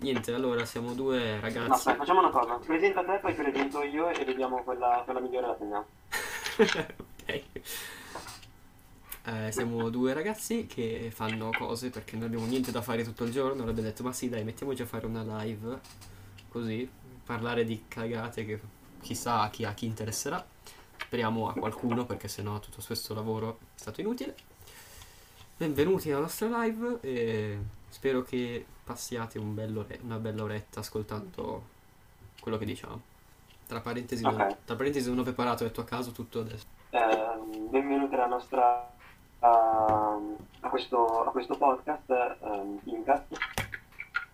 Niente, allora siamo due No, ragazzi. aspetta, facciamo una cosa. Presenta te, poi presento io e vediamo quella, quella migliore la teniamo. ok. Eh, siamo due ragazzi che fanno cose perché non abbiamo niente da fare tutto il giorno. Abbiamo detto, ma sì, dai, mettiamoci a fare una live così, parlare di cagate che chissà a chi, a chi interesserà. Speriamo a qualcuno perché sennò tutto questo lavoro è stato inutile. Benvenuti alla nostra live e spero che passiate un bello ore- una bella oretta ascoltando quello che diciamo. Tra parentesi, non, Ok. tra parentesi non ho preparato, ho detto a caso tutto adesso. Ehm, benvenuti alla nostra a, a questo, a questo podcast ehm, Fincast.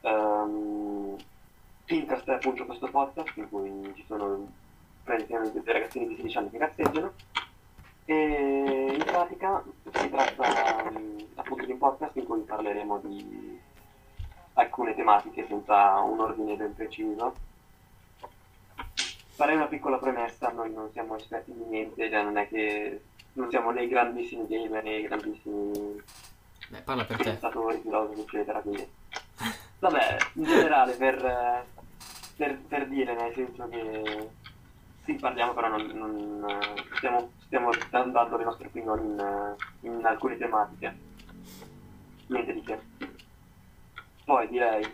Ehm, Fincast è appunto questo podcast in cui ci sono praticamente dei ragazzini di 16 anni che cazzeggiano e in pratica si tratta mm, appunto di un podcast in cui parleremo di alcune tematiche senza un ordine ben preciso farei una piccola premessa, noi non siamo esperti di niente, cioè non è che non siamo né grandissimi gamer né grandissimi Beh, parla per pensatori, filosofi, eccetera, quindi vabbè, in generale per, per, per dire, nel senso che sì, parliamo però non, non, stiamo, stiamo dando le nostre opinioni in, in alcune tematiche. Niente di che. Poi direi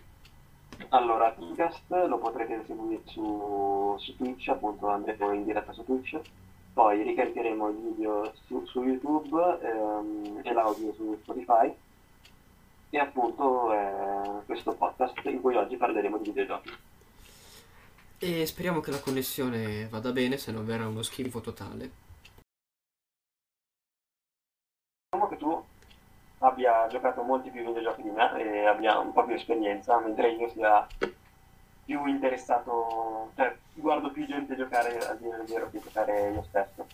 allora, Podcast lo potrete seguire su, su Twitch, appunto andremo in diretta su Twitch, poi ricaricheremo il video su, su YouTube ehm, e l'audio su Spotify e appunto eh, questo podcast in cui oggi parleremo di videogiochi. E speriamo che la connessione vada bene, se non verrà uno schifo totale. Abbia giocato molti più videogiochi di me e abbia un po' più esperienza, mentre io sia più interessato, cioè guardo più gente giocare a dire il vero che giocare io stesso.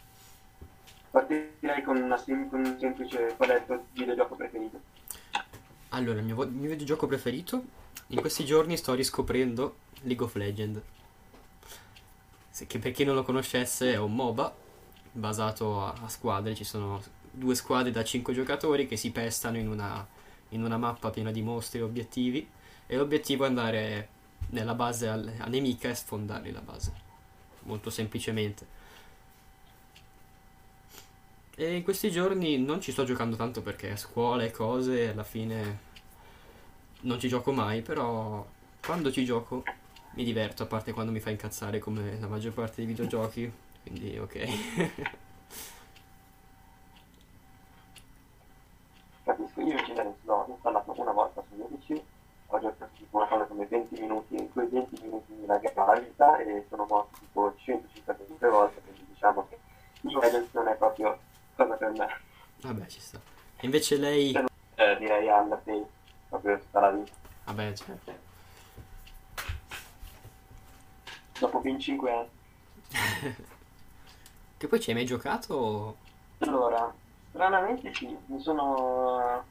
Partirei con, una sem- con un semplice qual è il tuo videogioco preferito? Allora, il mio, il mio videogioco preferito? In questi giorni sto riscoprendo League of Legends. Che per chi non lo conoscesse è un MOBA basato a, a squadre, ci sono due squadre da 5 giocatori che si pestano in una, in una mappa piena di mostri e obiettivi e l'obiettivo è andare nella base al- a nemica e sfondarli la base. Molto semplicemente. E in questi giorni non ci sto giocando tanto perché scuola e cose, alla fine non ci gioco mai, però quando ci gioco mi diverto, a parte quando mi fa incazzare come la maggior parte dei videogiochi, quindi ok. Capisco, io invece l'ho installato una volta sul mio PC, una cosa come 20 minuti, in quei 20 minuti mi laggava la vita e sono morto tipo 155 volte, quindi diciamo che Legends non è proprio cosa per me. Vabbè, ci sta. E invece lei... Eh, direi Undertale, proprio tutta la vita. Vabbè, certo. Dopo ben 5 anni. Che poi ci hai mai giocato? Allora, stranamente sì, mi sono,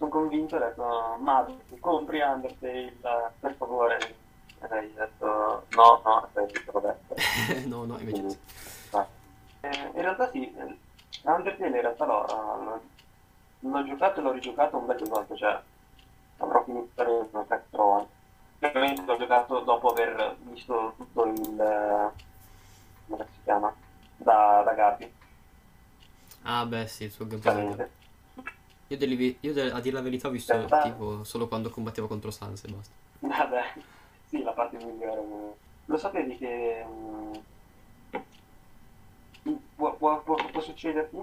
sono convinto, ho detto, ma compri Undertale, per favore. E lei ha detto, no, no, aspetta, l'ho detto. no, no, invece Quindi. Eh, in realtà sì, Undertale in realtà l'ho, l'ho- l'ho giocato e l'ho rigiocato un bel po' cioè avrò finito per un 4 anni. Ovviamente l'ho giocato dopo aver visto tutto il... come si chiama? Da, da Gabi, Ah, beh, sì, il suo gameplay. Io, delle vi- io de- a dire la verità ho visto Realtà- tipo solo quando combattevo contro Sans e basta. Vabbè, sì, la parte migliore. Lo sapevi che mm, può, può- può- può succederti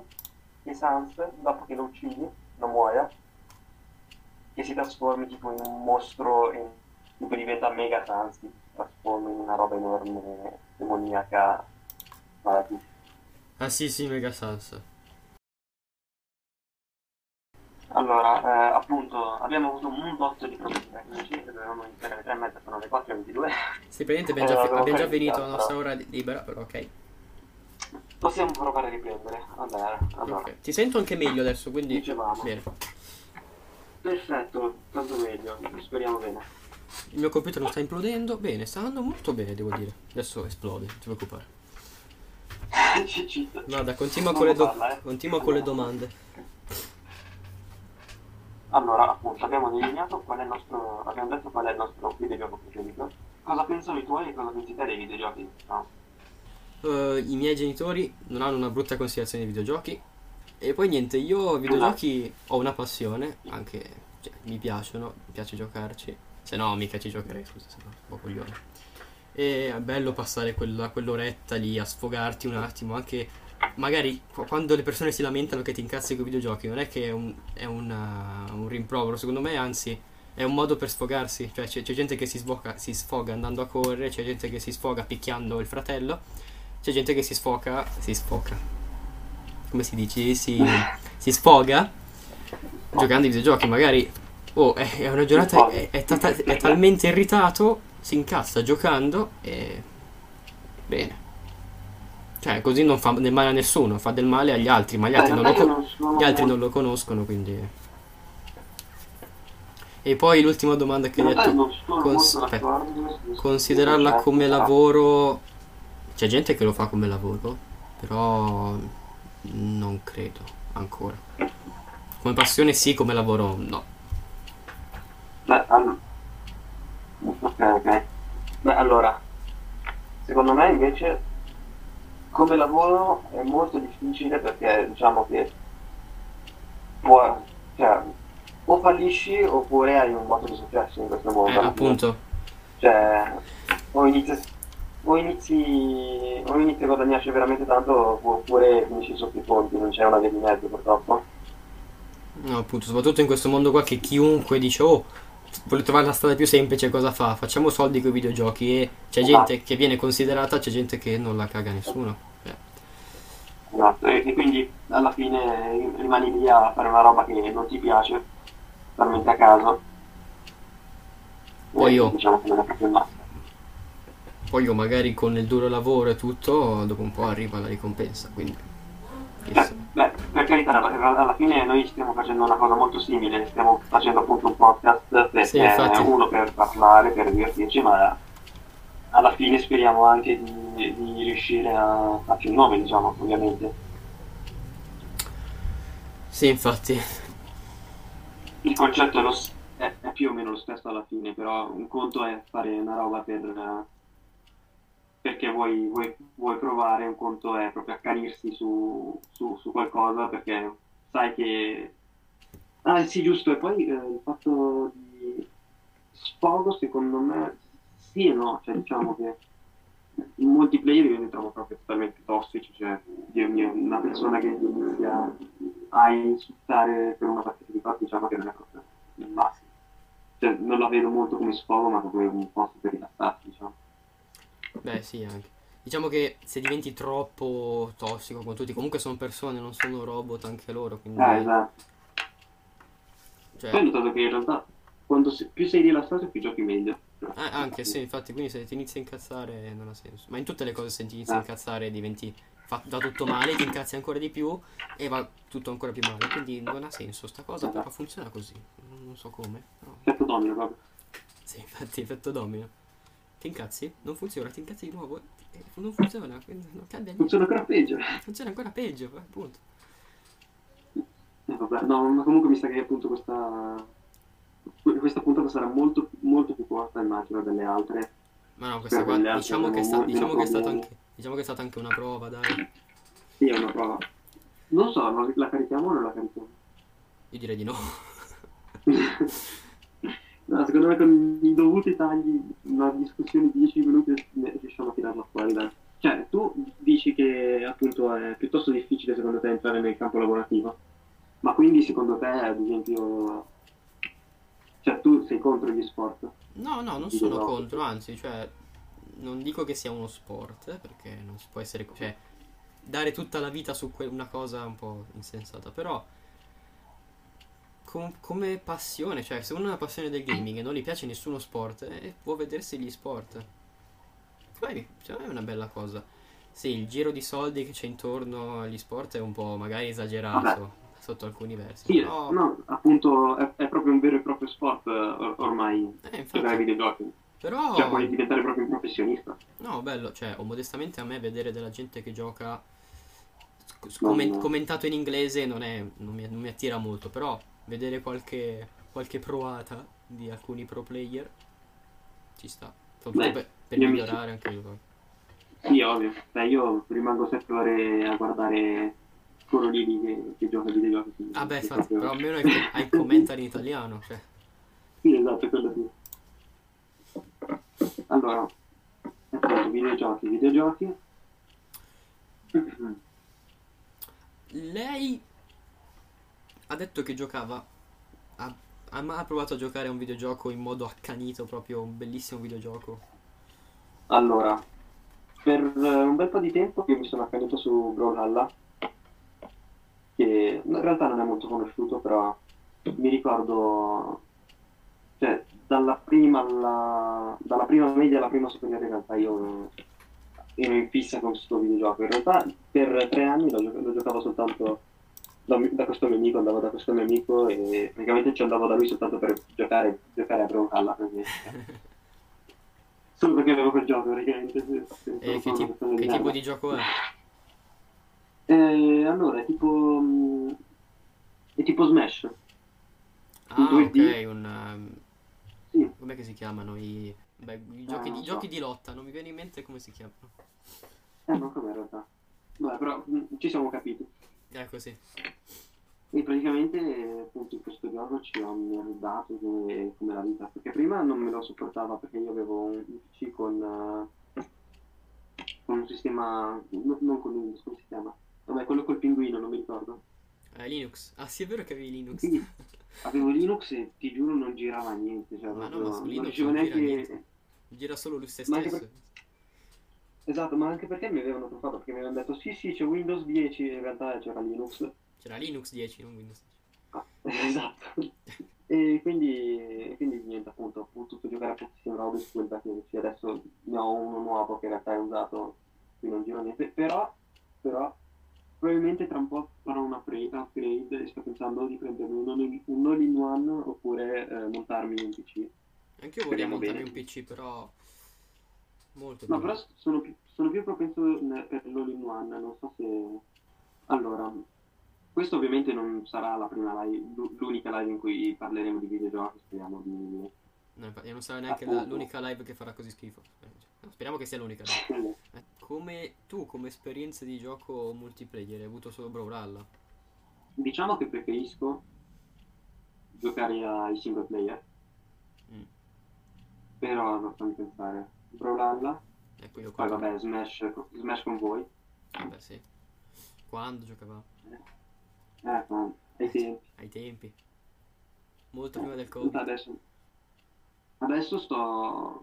che Sans, dopo che lo uccidi, non muoia, che si trasformi tipo in un mostro, e tipo diventa mega Sans, si trasforma in una roba enorme, demoniaca, malattia. Ah sì, sì, Mega Sans. Allora, eh, appunto, abbiamo avuto un botto di problemi tecnici, dovevamo iniziare alle 3 e mezza, sono le 4 e 22. Sì, praticamente abbiamo Eh, già, avevo abbiamo già finito la però. nostra ora libera, però ok. Possiamo provare a riprendere. Allora, allora. Ok. Ti sento anche meglio adesso, quindi... Dicevamo. Bene. Perfetto, tanto meglio, speriamo bene. Il mio computer non sta implodendo. Bene, sta andando molto bene, devo dire. Adesso esplode, non ti preoccupare. Vada, continua con le, do- parla, eh. continua con le domande. Allora, appunto, abbiamo delineato qual è il nostro, abbiamo detto qual è il nostro videogioco preferito. Cosa pensano i tuoi e cosa pensi te dei videogiochi? No? Eh, I miei genitori non hanno una brutta considerazione dei videogiochi. E poi niente, io videogiochi ho una passione, anche cioè, mi piacciono, mi piace giocarci. Se no, mica ci giocherei, scusa, se no, un po' coglione. E è bello passare quella, quell'oretta lì a sfogarti un attimo, anche magari qu- quando le persone si lamentano che ti incazzi con i videogiochi, non è che è un, è una- un rimprovero, secondo me, anzi, è un modo per sfogarsi. Cioè, c'è, c'è gente che si, sfoga, si sfoga andando a correre, c'è gente che si sfoga picchiando il fratello, c'è gente che si sfoca, si sfoca. Come si dice? Si, si sfoga giocando ai videogiochi. Magari, oh, è, è una giornata, è, è ta- è talmente irritato, si incazza giocando e... Bene. Cioè, così non fa del male a nessuno, fa del male agli altri, ma gli altri, Beh, non lo, in realtà co- io non sono- gli altri non lo conoscono, quindi... E poi l'ultima domanda che hai detto, sono cons- d'accordo su- considerarla come su- lavoro... C'è gente che lo fa come lavoro, però non credo ancora. Come passione sì, come lavoro no. Beh, all- ok, ok. Beh, allora, secondo me invece come lavoro è molto difficile perché diciamo che può, cioè, o fallisci oppure hai un botto di successo in questo mondo. Eh, appunto. Cioè, o inizi, o inizi, o inizi a guadagnarci veramente tanto oppure finisci sotto i ponti, non c'è una via di mezzo purtroppo. No, appunto, soprattutto in questo mondo qua che chiunque dice, oh, voglio trovare la strada più semplice, cosa fa? Facciamo soldi con i videogiochi e c'è gente che viene considerata, c'è gente che non la caga nessuno. Cioè, Esatto, e, e quindi alla fine rimani lì a fare una roba che non ti piace, talmente a caso. Poi io- Diciamo che non è proprio il massimo. poi io magari con il duro lavoro e tutto, dopo un po' arriva la ricompensa, quindi... Chissà. Per carità, alla fine noi stiamo facendo una cosa molto simile, stiamo facendo appunto un podcast perché Sì, infatti. uno per parlare, per divertirci, ma alla fine speriamo anche di, di riuscire a farci un nome, diciamo, ovviamente. Sì, infatti. Il concetto è, lo è- è più o meno lo stesso alla fine, però un conto è fare una roba per, eh, perché vuoi, vuoi- vuoi provare, un conto è proprio accanirsi su, su- su qualcosa perché sai che... Ah sì, giusto, e poi eh, il fatto di sfogo secondo me sì e no, cioè diciamo che in multiplayer io mi trovo proprio totalmente tossici, cioè una persona che inizia a insultare per una partita di fatto diciamo che non è proprio il massimo. Cioè non la vedo molto come sfogo ma come un posto per rilassarsi, diciamo. Beh, sì, anche. Diciamo che se diventi troppo tossico con tutti, comunque sono persone, non sono robot anche loro, quindi... Eh, esatto. cioè, Poi ho notato che in realtà quando se- più sei rilassato più giochi meglio. Eh, anche sì, infatti, quindi se ti inizi a incazzare non ha senso. Ma in tutte le cose se ti inizi a Ah. incazzare diventi fa, va tutto male, ti incazzi ancora di più e va tutto ancora più male. Quindi non ha senso sta cosa, però funziona così. Non so come. Però... Effetto domino proprio. Sì, infatti, effetto domino. Ti incazzi? Non funziona, ti incazzi di nuovo. e non funziona, non cambia niente. Funziona ancora peggio. Funziona ancora peggio, eh, appunto. Eh, vabbè, no, ma comunque mi sa che appunto questa, questa puntata sarà molto, molto più corta, immagino, delle altre. Ma no, questa Per qua diciamo che, è sta- diciamo che è stata problemi. anche. Diciamo che è stata anche una prova, dai. Sì, è una prova. Non so, la carichiamo o non la carichiamo? Io direi di no. No, secondo me con i dovuti tagli, una discussione di 10 minuti ne- riusciamo a tirarla fuori, dai. Cioè, tu dici che appunto è piuttosto difficile secondo te entrare nel campo lavorativo, ma quindi secondo te, ad esempio, cioè tu sei contro gli sport? No, no, non sono no. contro, anzi, cioè, non dico che sia uno sport, eh, perché non si può essere, cioè, dare tutta la vita su que- una cosa un po' insensata, però com- come passione, cioè, se uno ha una passione del gaming e non gli piace nessuno sport, eh, può vedersi gli sport. Poi, cioè, è una bella cosa. Sì, il giro di soldi che c'è intorno agli sport è un po' magari esagerato Vabbè. sotto alcuni versi, Sì, però, no, appunto è, è proprio un vero e proprio sport eh, or- ormai eh, giocare ai videogiochi. però... Cioè puoi diventare proprio un professionista. No, bello, cioè, o modestamente a me vedere della gente che gioca sc- No, commen- no. commentato in inglese non, è, non, mi, non mi attira molto, però vedere qualche, qualche provata di alcuni pro player ci sta. Soprattutto Beh, per, per io mi- migliorare anche io. Sì, ovvio. Beh, io rimango sette ore a guardare quello lì che, che gioca ai videogiochi. Ah beh, infatti, però almeno hai, hai il commentary in italiano, cioè. Sì, esatto, quello sì. Allora, appunto, videogiochi, videogiochi. Lei ha detto che giocava. Ha, mai provato a giocare a un videogioco in modo accanito, proprio un bellissimo videogioco. Allora, per eh, un bel po' di tempo io mi sono accanito su Brawlhalla, che in realtà non è molto conosciuto, però mi ricordo, cioè, dalla prima, alla, dalla prima media alla prima superiore in realtà io ero in fissa con questo videogioco. In realtà per tre anni lo, lo giocavo soltanto da, da questo mio amico, andavo da questo mio amico e praticamente ci andavo da lui soltanto per giocare, giocare a Brawlhalla. Solo perché avevo quel gioco praticamente. E che, una tip- persona che di tipo di gioco è? Eh, allora, è tipo. mm, È tipo Smash. Ah, In 2D? ok, un. um, Sì. com'è che si chiamano i. Beh, i giochi, Ah, non i so. giochi di lotta, non mi viene in mente come si chiamano. Eh, non come in realtà. Vabbè, però mm, ci siamo capiti. Ecco sì. E praticamente, appunto, in questo gioco ci ho merdato come, come la vita. Perché prima non me lo sopportava perché io avevo un PC con. eh, con un sistema. no- non con Windows, come si chiama? Vabbè, quello col pinguino, non mi ricordo. Eh, Linux. Ah sì, è vero che avevi Linux. Quindi avevo Linux e ti giuro non girava niente. Cioè, Ma no, proprio ma su non Linux riuscivo non gira neanche. niente. Gira solo lui Ma stesso. Esatto, ma anche perché mi avevano truffato, perché mi avevano detto sì sì c'è Windows 10, in realtà c'era Linux. C'era Linux 10, non Windows 10. Ah, esatto. E quindi, quindi niente, appunto, ho potuto giocare a pochissime robe su quel vecchio PC. Adesso ne ho uno nuovo che in realtà è usato, qui non giro niente. Però, però, probabilmente tra un po' farò una upgrade, e sto pensando di prendermi un, all- un all-in-one oppure eh, montarmi un PC. Anche io vorrei Speriamo montarmi bene. un PC, però. Molto No, però sono più, sono più propenso per l'all-in-one, non so se... Allora, questo ovviamente non sarà la prima live, l'u- l'unica live in cui parleremo di videogiochi, speriamo di... No, infatti, non sarà neanche la- l'unica live che farà così schifo. Eh, no, speriamo che sia l'unica. dai. Eh, Come tu, come esperienza di gioco multiplayer, hai avuto solo Brawlhalla? Diciamo che preferisco giocare ai single player, Mm. però non fammi pensare. Brawlhalla, Ecco io poi qua. vabbè Smash, Smash con voi, Vabbè, sì. Quando giocavamo? eh, ma ai tempi. Ai tempi. Molto prima del Covid. Adesso, adesso sto.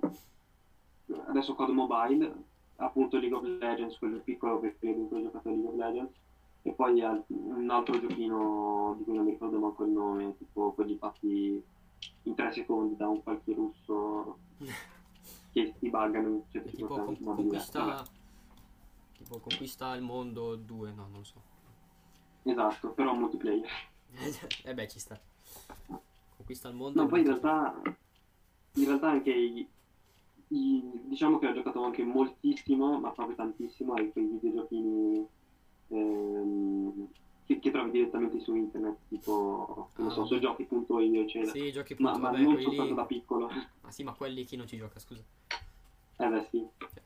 Adesso COD Mobile, appunto League of Legends, quello piccolo cui ho giocato a League of Legends, e poi un altro giochino di cui non mi ricordo manco il nome, tipo quelli fatti in tre secondi da un qualche russo che ti buggano in certi tipo con- conquista. Tipo conquista il mondo 2, no, non lo so. Esatto, però multiplayer. eh beh, ci sta. Conquista il mondo. No, poi in realtà, in realtà anche i, i- diciamo che ho giocato anche moltissimo, ma proprio tantissimo, ai quei videogiochini ehm, che, che trovi direttamente su internet, tipo, non Ah, so, ok. su giochi.io, eccetera. Sì, giochi ma, ma vabbè, non quelli soltanto da piccolo. Ah sì, ma quelli chi non ci gioca, scusa. Eh beh sì, Cioè,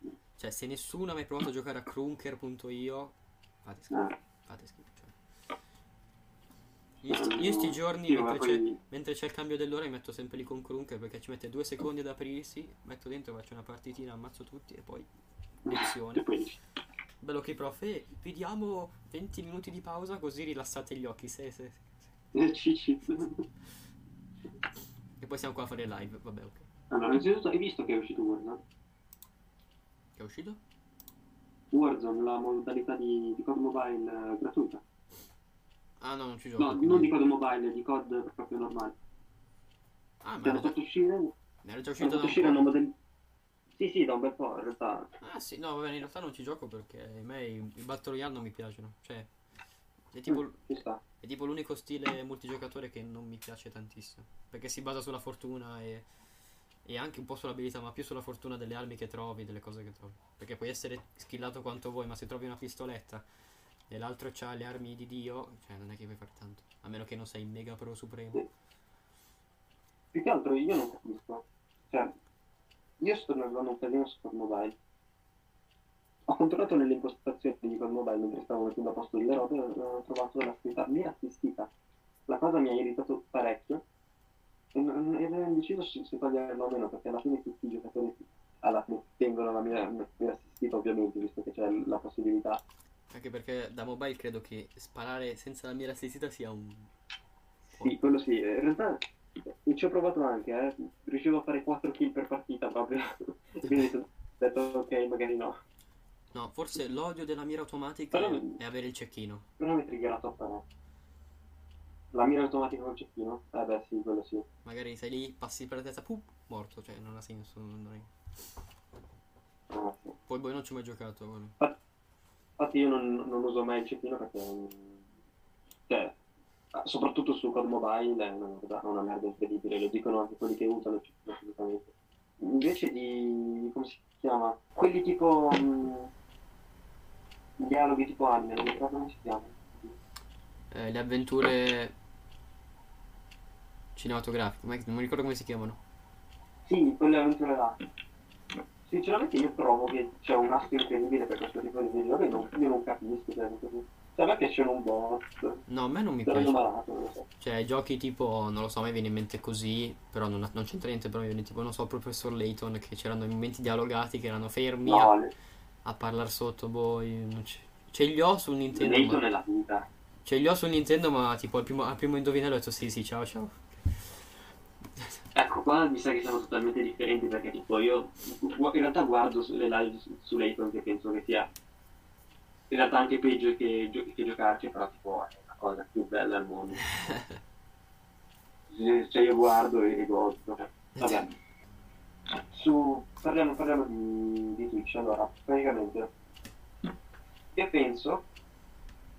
sì. Cioè, se nessuno ha mai provato a giocare a crunker.io, fate schifo. eh, Fate schifo. Cioè. Io, sti, io sti giorni, Sì, mentre, c'è, mentre c'è il cambio dell'ora, mi metto sempre lì con crunker perché ci mette due secondi ad aprirsi. Metto dentro, faccio una partitina, ammazzo tutti e poi lezione. e poi Bello che prof, eh, vediamo 20 minuti di pausa così rilassate gli occhi. Se, se, se. eh. E poi siamo qua a fare live. Vabbè, ok. Allora, innanzitutto hai visto che è uscito Warzone? Che è uscito? Warzone, la modalità di, di COD Mobile eh, gratuita. Ah no, non ci gioco. No, non di COD Mobile, di COD proprio normale. Ah, ma era hanno già, fatto uscire era già uscito da fatto un uscire po'. modalità. Sì, sì, da un bel po' in realtà. Ah sì, no, vabbè, in realtà non ci gioco perché a me i, i Battle Royale non mi piacciono. Cioè, è tipo, Mm, è tipo l'unico stile multigiocatore che non mi piace tantissimo. Perché si basa sulla fortuna e, e anche un po' sull'abilità, ma più sulla fortuna delle armi che trovi, delle cose che trovi. Perché puoi essere skillato quanto vuoi, ma se trovi una pistoletta e l'altro c'ha le armi di Dio, cioè non è che puoi fare tanto. A meno che non sei mega pro supremo. Più che altro io non capisco. Cioè, io sto navigando un casino su Mobile. Ho controllato nelle impostazioni di Mobile mentre stavo mettendo a posto le robe e ho trovato la scritta mira assistita. La cosa mi ha irritato parecchio e ero indeciso se, se toglierlo o meno perché alla fine tutti i giocatori alla fine tengono la mira, mira assistita ovviamente visto che c'è la possibilità. Anche perché da mobile credo che sparare senza la mira assistita sia un... Sì, quello sì. In realtà ci ho provato anche, eh. riuscivo a fare 4 kill per partita proprio. Quindi ho detto ok, magari no. No, forse l'odio della mira automatica Però- è avere il cecchino. Però mi triggerà troppo no. La mira automatica col cecchino? Eh beh sì, quello sì. Magari sei lì, passi per la testa, pum, morto, cioè non ha senso. Non è- Ah, sì. Poi poi non ci ho mai giocato. guarda. Infatti io non, non uso mai il cecchino perché... Cioè, ah, soprattutto su Code Mobile è una, è una merda incredibile, lo dicono anche quelli che usano il cecchino assolutamente. Invece di... come si chiama? Quelli tipo... mm, dialoghi tipo anime, non mi ricordo come si chiama. Eh, le avventure cinematografiche, ma non mi ricordo come si chiamano. Sì, quelle avventure là. Sinceramente io trovo che c'è un astro incredibile per questo tipo di videogiochi, non, io non capisco. Cioè, cioè, a me piacciono un bot, No, a me non mi piace. malato, so. Cioè, giochi tipo, non lo so, a me viene in mente così, però non, non c'entra niente, però mi viene tipo, non so, professor Layton, che c'erano i momenti dialogati che erano fermi a, No, le- a parlare sotto, boh, io non ce, ce li ho sul Nintendo, Layton ma, è la vita. ce li ho sul Nintendo, ma tipo al primo, al primo indovinello ho detto sì, sì, ciao, ciao. Ecco, qua mi sa che siamo totalmente differenti perché tipo io in realtà guardo sulle live su, su Layton che penso che sia in realtà anche peggio che, che giocarci, però tipo è la cosa più bella al mondo. Se- Cioè io guardo e, godo. Vabbè. Su, parliamo, parliamo di, di Twitch, allora, praticamente io penso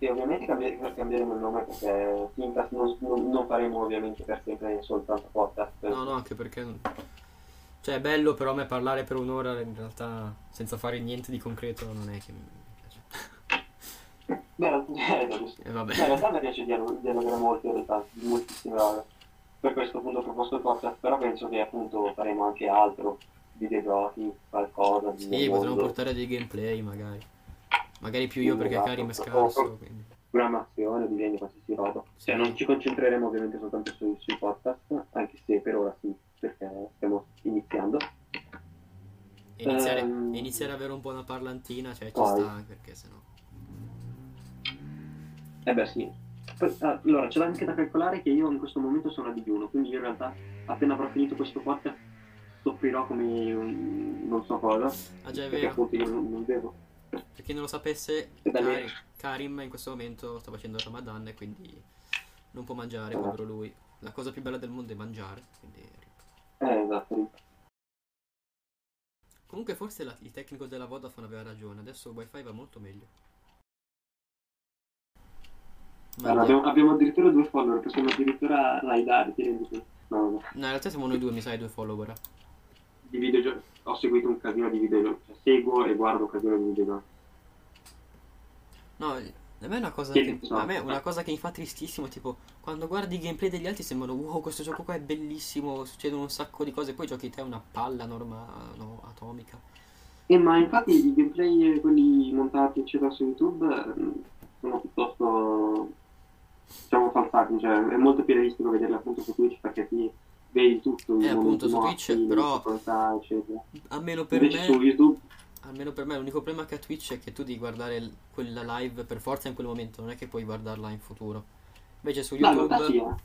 che ovviamente cambi- cambieremo il nome perché Thinkcast non, non, non faremo ovviamente per sempre soltanto podcast. No, no, anche perché... Cioè, è bello, però a me parlare per un'ora in realtà senza fare niente di concreto non è che mi piace. Beh, eh, vabbè. Beh, in realtà mi piace dialog- dialogare molto in realtà, moltissime robe. Per questo appunto ho proposto il podcast, però penso che appunto faremo anche altro, videogiochi, qualcosa di Sì, potremmo portare dei gameplay magari. Magari più io perché Esatto. Karim è scarso, quindi... programmazione, disegno, qualsiasi roba. Sì. Cioè non ci concentreremo ovviamente soltanto sui, sui podcast, anche se per ora sì, perché stiamo iniziando. Iniziare, e iniziare ad avere un po' una parlantina, cioè ci poi. sta, perché sennò... Eh beh sì. Allora, c'è anche da calcolare che io in questo momento sono a digiuno, quindi io in realtà appena avrò finito questo podcast soffrirò come un- non so cosa, Ah già è perché vero, appunto io non, non devo. Per chi non lo sapesse, Karim, Karim in questo momento sta facendo il Ramadan e quindi non può mangiare, povero lui. La cosa più bella del mondo è mangiare, quindi... Eh, esatto. Comunque forse la- il tecnico della Vodafone aveva ragione, adesso il wifi va molto meglio. Allora, abbiamo, abbiamo addirittura due follower, possiamo addirittura raidare, ti rendi conto? No, in realtà siamo noi due, mi sa, i due follower. di videogiochi, ho seguito un casino di videogiochi, cioè, seguo e guardo un casino di videogiochi. No, a me è una cosa che, so. a me è una cosa che mi fa tristissimo, tipo, quando guardi i gameplay degli altri sembrano, wow, questo gioco qua è bellissimo, succedono un sacco di cose, poi giochi te una palla normale, no, atomica. E ma infatti i gameplay, eh, quelli montati eccetera su YouTube, ehm, sono piuttosto, diciamo, falsati, cioè è molto più realistico vederli appunto su Twitch perché ti vedi tutto Eh, appunto, su morti, Twitch, le però- eccetera. Almeno per Invece su me, YouTube, almeno per me l'unico problema che ha Twitch è che tu devi guardare il- quella live per forza in quel momento, non è che puoi guardarla in futuro. Invece su no, sì, YouTube,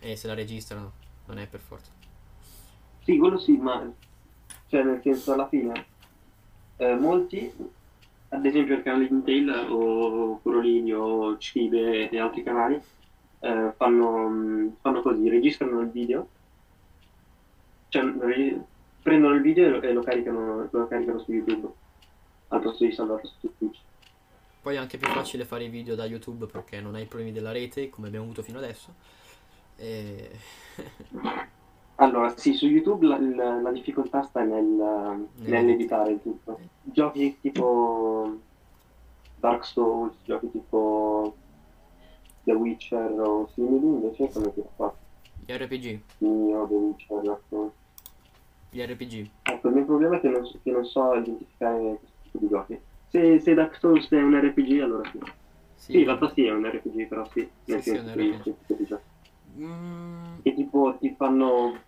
eh. eh, se la registrano, non è per forza. Sì, quello sì, ma cioè nel senso alla fine eh, molti, ad esempio il canale di Intel o Corolini o Cibe e altri canali eh, fanno, mh, fanno così, registrano il video, cioè re- prendono il video e lo, e lo caricano, lo caricano su YouTube al posto di salvarlo su Twitch. Poi è anche più facile fare i video da YouTube perché non hai i problemi della rete, come abbiamo avuto fino adesso. E... Allora, sì, su YouTube la, la- la difficoltà sta nel, nell'editare il tutto. Giochi tipo Dark Souls, giochi tipo The Witcher o simili, invece come ti fa? Gli RPG. Nioh, The Witcher, Dark Souls. Gli RPG. Ecco, il mio problema è che non, so- che non so identificare di giochi. Se, se Dark Souls è un RPG, allora sì. Sì. In realtà sì, è un RPG, però sì. Nel Sì, sì, è senso un RPG. Mm, Che tipo ti fanno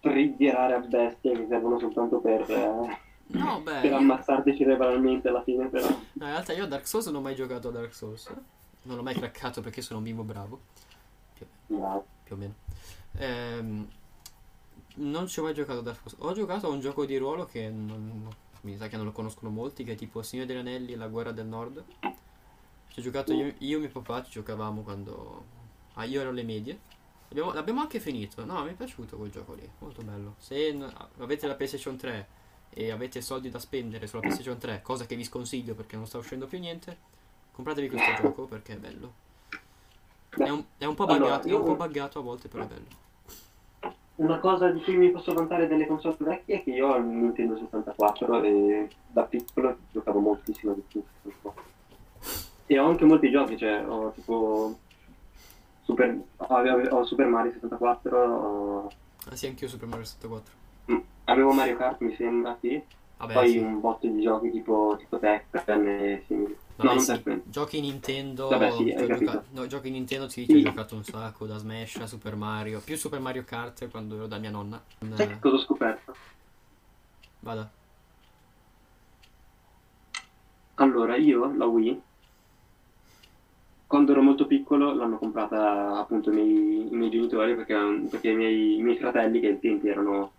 triggerare a bestia che servono soltanto per, eh, no, beh. per io- ammazzarti cerebralmente alla fine, però. No, in realtà io a Dark Souls non ho mai giocato a Dark Souls. Non l'ho mai craccato perché sono un bimbo bravo. Più, No. più o meno. Ehm, non ci ho mai giocato a Dark Souls. Ho giocato a un gioco di ruolo che non- mi sa che non lo conoscono molti, che è tipo Signore degli Anelli e la Guerra del Nord. Ci ho giocato io, io e mio papà, ci giocavamo quando... Ah, io ero alle medie. Abbiamo- l'abbiamo anche finito. No, mi è piaciuto quel gioco lì, molto bello. Se n- avete la PlayStation 3 e avete soldi da spendere sulla PlayStation 3, cosa che vi sconsiglio perché non sta uscendo più niente, compratevi questo gioco perché è bello. È un, è un po' Allora, buggato, è un io- po' buggato a volte, però è bello. Una cosa di cui mi posso vantare delle console vecchie è che io ho il Nintendo 64 e da piccolo giocavo moltissimo di più. E ho anche molti giochi, cioè ho tipo Super, avevo- ho Super Mario 64, ho- Ah sì, anch'io Super Mario 64. mm, avevo Mario Kart mi sembra, sì. Vabbè, Poi sì. un botto di giochi tipo, tipo Tekken e simili. Vabbè, no, sì. Giochi Nintendo. Vabbè, sì, gioca- no, giochi Nintendo sì, Sì. ho giocato un sacco, da Smash a Super Mario. Più Super Mario Kart quando ero da mia nonna. Sai che cosa ho scoperto? Vada. Allora, io la Wii, quando ero molto piccolo, l'hanno comprata appunto i miei, i miei genitori perché, perché i, miei, i miei fratelli, che ai tempi erano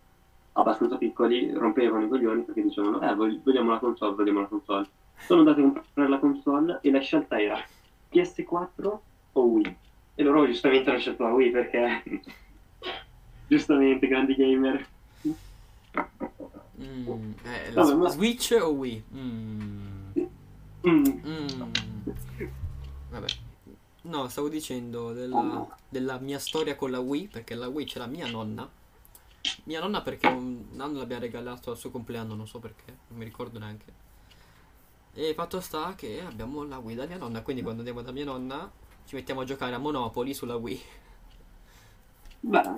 abbastanza piccoli, rompevano i coglioni perché dicevano, eh, vog- vogliamo la console, vogliamo la console. Sono andati a comprare la console e la scelta era PS4 o Wii. E loro giustamente hanno scelto la Wii perché, giustamente, grandi gamer. Mm, eh, la Vabbè, ma- Switch o Wii? Mm, Mm. mm. Vabbè. No, stavo dicendo della, della mia storia con la Wii, perché la Wii c'è la mia nonna. Mia nonna perché un anno l'abbiamo regalato al suo compleanno, non so perché, non mi ricordo neanche. E fatto sta che abbiamo la Wii da mia nonna, quindi quando andiamo da mia nonna ci mettiamo a giocare a Monopoli sulla Wii. Beh,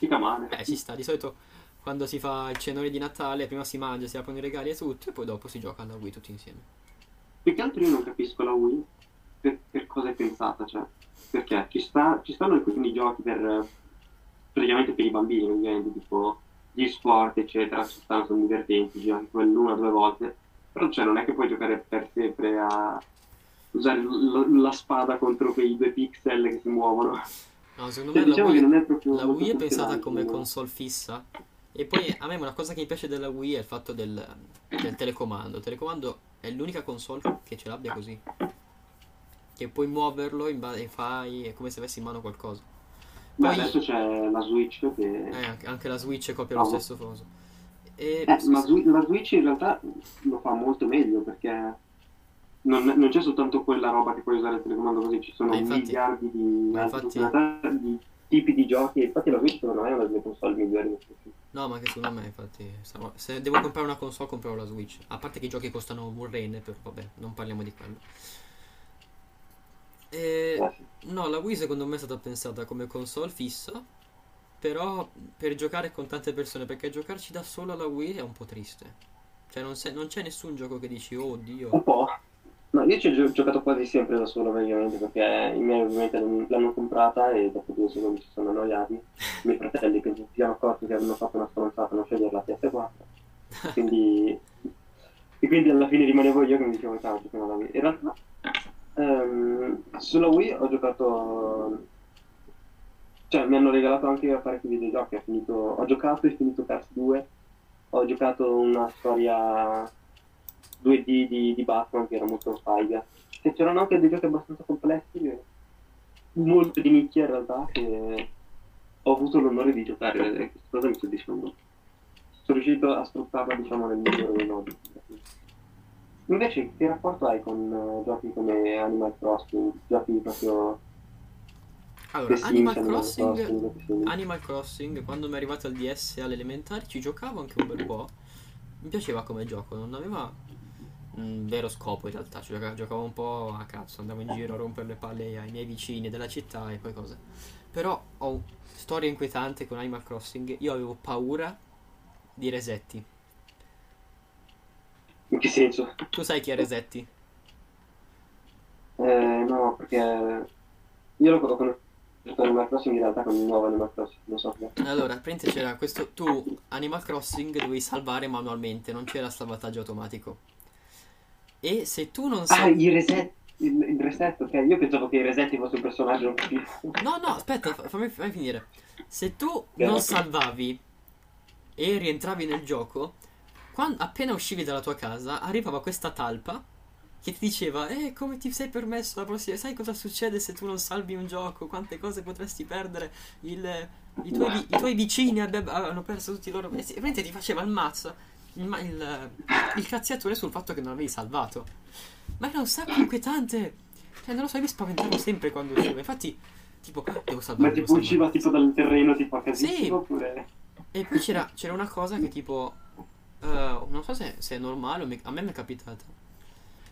mica male. Beh, ci sta, di solito quando si fa il cenone di Natale, prima si mangia, si aprono i regali e tutto, e poi dopo si gioca alla Wii tutti insieme. Più che altro io non capisco la Wii per, per cosa è pensata, cioè, perché ci, sta, ci stanno alcuni giochi per, praticamente per i bambini, ovviamente, tipo gli sport, eccetera, stanno, sono divertenti, giochi quello una o due volte, però cioè, non è che puoi giocare per sempre a usare l- la spada contro quei due pixel che si muovono. No, secondo Cioè, me la diciamo che Wii, non è proprio la Wii è pensata come console fissa. E poi a me una cosa che mi piace della Wii è il fatto del, del telecomando. Il telecomando è l'unica console che ce l'abbia così. Che puoi muoverlo in base, fai, è come se avessi in mano qualcosa. Beh, Poi- adesso c'è la Switch che... Eh, anche- la Switch copia lo No. stesso coso. E, Eh, ma la Switch in realtà lo fa molto meglio perché non, non c'è soltanto quella roba che puoi usare il telecomando così, ci sono Ma infatti- miliardi di, altre infatti- di tipi di giochi. Infatti la Switch secondo me è una delle console migliori. No, ma anche secondo me, infatti, se devo comprare una console, comprerò la Switch. A parte che i giochi costano un rene, però vabbè, non parliamo di quello. Eh, sì. no, la Wii secondo me è stata pensata come console fissa, però per giocare con tante persone, perché giocarci da solo alla Wii è un po' triste. Cioè non, se- non c'è nessun gioco che dici, oh Dio. Un po'. No, io ci ho gio- giocato quasi sempre da solo praticamente perché i miei ovviamente non- l'hanno comprata e dopo due secondi si sono annoiati. I miei fratelli che si siano accorti che avevano fatto una stronzata non scegliere la PS4. Quindi, e quindi alla fine rimanevo io che mi dicevo Wii. In realtà ehm, sulla Wii ho giocato cioè mi hanno regalato anche parecchi videogiochi, ho, finito, ho giocato e finito Cars 2, ho giocato una storia 2D di, di Batman che era molto faiga. E c'erano anche dei giochi abbastanza complessi, molto di nicchia in realtà, che ho avuto l'onore di giocare questa cosa mi soddisfa molto. Sono riuscito a sfruttarla diciamo nel migliore dei modi. Invece che rapporto hai con eh, giochi come Animal Crossing, giochi proprio Allora, Sims, Animal Crossing, simili? Animal Crossing, quando mi è arrivato al DS e alle elementari ci giocavo anche un bel po'. Mi piaceva come gioco, non aveva. un vero scopo in realtà, cioè, gioca- giocavo un po' a cazzo, andavo in giro a rompere le palle ai miei vicini della città e poi cose. Però ho storia inquietante con Animal Crossing, io avevo paura di Resetti. In che senso? Tu sai chi è Resetti? Eh, no, perché io lo conosco Animal Crossing in realtà con il nuovo Animal Crossing, non so. Allora, praticamente c'era questo. Tu, Animal Crossing, dovevi salvare manualmente, non c'era salvataggio automatico. E se tu non Ah, sai. il reset, il, il reset, ok, io pensavo che il reset fosse un personaggio No, no, aspetta, fa- fammi, fammi finire. Se tu non salvavi e rientravi nel gioco, quan- appena uscivi dalla tua casa, arrivava questa talpa che ti diceva: Eh, come ti sei permesso la prossima? Sai cosa succede se tu non salvi un gioco? Quante cose potresti perdere? Il- i, tuoi, i tuoi vicini abbe- hanno perso tutti i loro. E veramente ti faceva il mazzo, il, il, il cazziatore sul fatto che non avevi salvato. Ma era un sacco inquietante. Cioè, non lo so, mi spaventavo sempre quando uscivo. Infatti, tipo, devo salvare. Ma tipo usciva tipo dal terreno tipo a casissimo Sì. oppure... E poi c'era, c'era una cosa che tipo. Eh, non so se, se è normale, a me mi è capitata.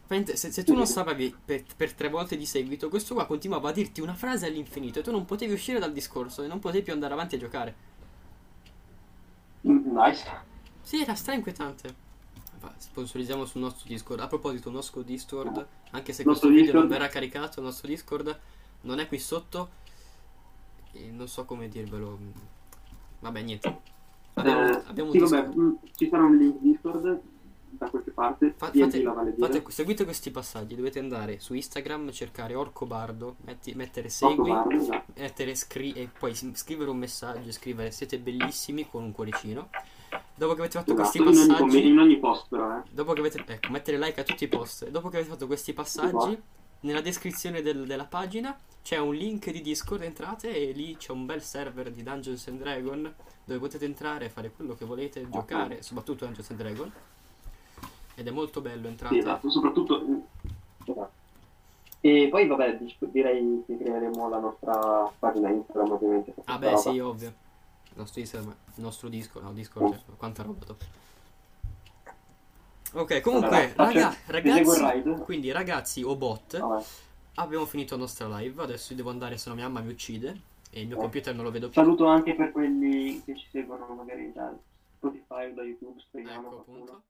Se, se tu non salvavi per, per tre volte di seguito, questo qua continuava a dirti una frase all'infinito e tu non potevi uscire dal discorso e non potevi più andare avanti a giocare. Mm, Nice. Sì, era stra inquietante. Sponsorizziamo sul nostro Discord. A proposito, il nostro Discord, anche se questo video non Discord. verrà caricato, il nostro Discord non è qui sotto. E non so come dirvelo. Vabbè, niente. Abbiamo, Eh, abbiamo sì, vabbè, mm, ci sarà un link Discord da qualche parte. Fa- fate, fate- seguite questi passaggi. Dovete andare su Instagram, cercare Orco Bardo, metti- mettere segui, barre, esatto. mettere scri- e poi scrivere un messaggio, scrivere siete bellissimi con un cuoricino. Dopo che avete fatto questi Esatto, in ogni, passaggi, com- in ogni post però, eh. dopo che avete ecco, mettere like a tutti i post. Dopo che avete fatto questi passaggi, nella descrizione del- della pagina c'è un link di Discord, entrate e lì c'è un bel server di Dungeons and Dragon dove potete entrare, fare quello che volete, giocare, soprattutto Dungeons and Dragon. Ed è molto bello, Sì, entrate. esatto, soprattutto... esatto. E poi vabbè, direi che creeremo la nostra pagina Instagram ovviamente. Ah beh roba. sì, ovvio. Il nostro Instagram, il nostro Discord, no, Discord, cioè, quanta roba dopo. Ok, comunque, Allora, raga, ragazzi, quindi ragazzi o bot, Vabbè. Abbiamo finito la nostra live, adesso devo andare se no mia mamma mi uccide e il mio Eh. computer non lo vedo più. Saluto anche per quelli che ci seguono magari da Spotify o da YouTube, speriamo. Ecco qualcuno. appunto.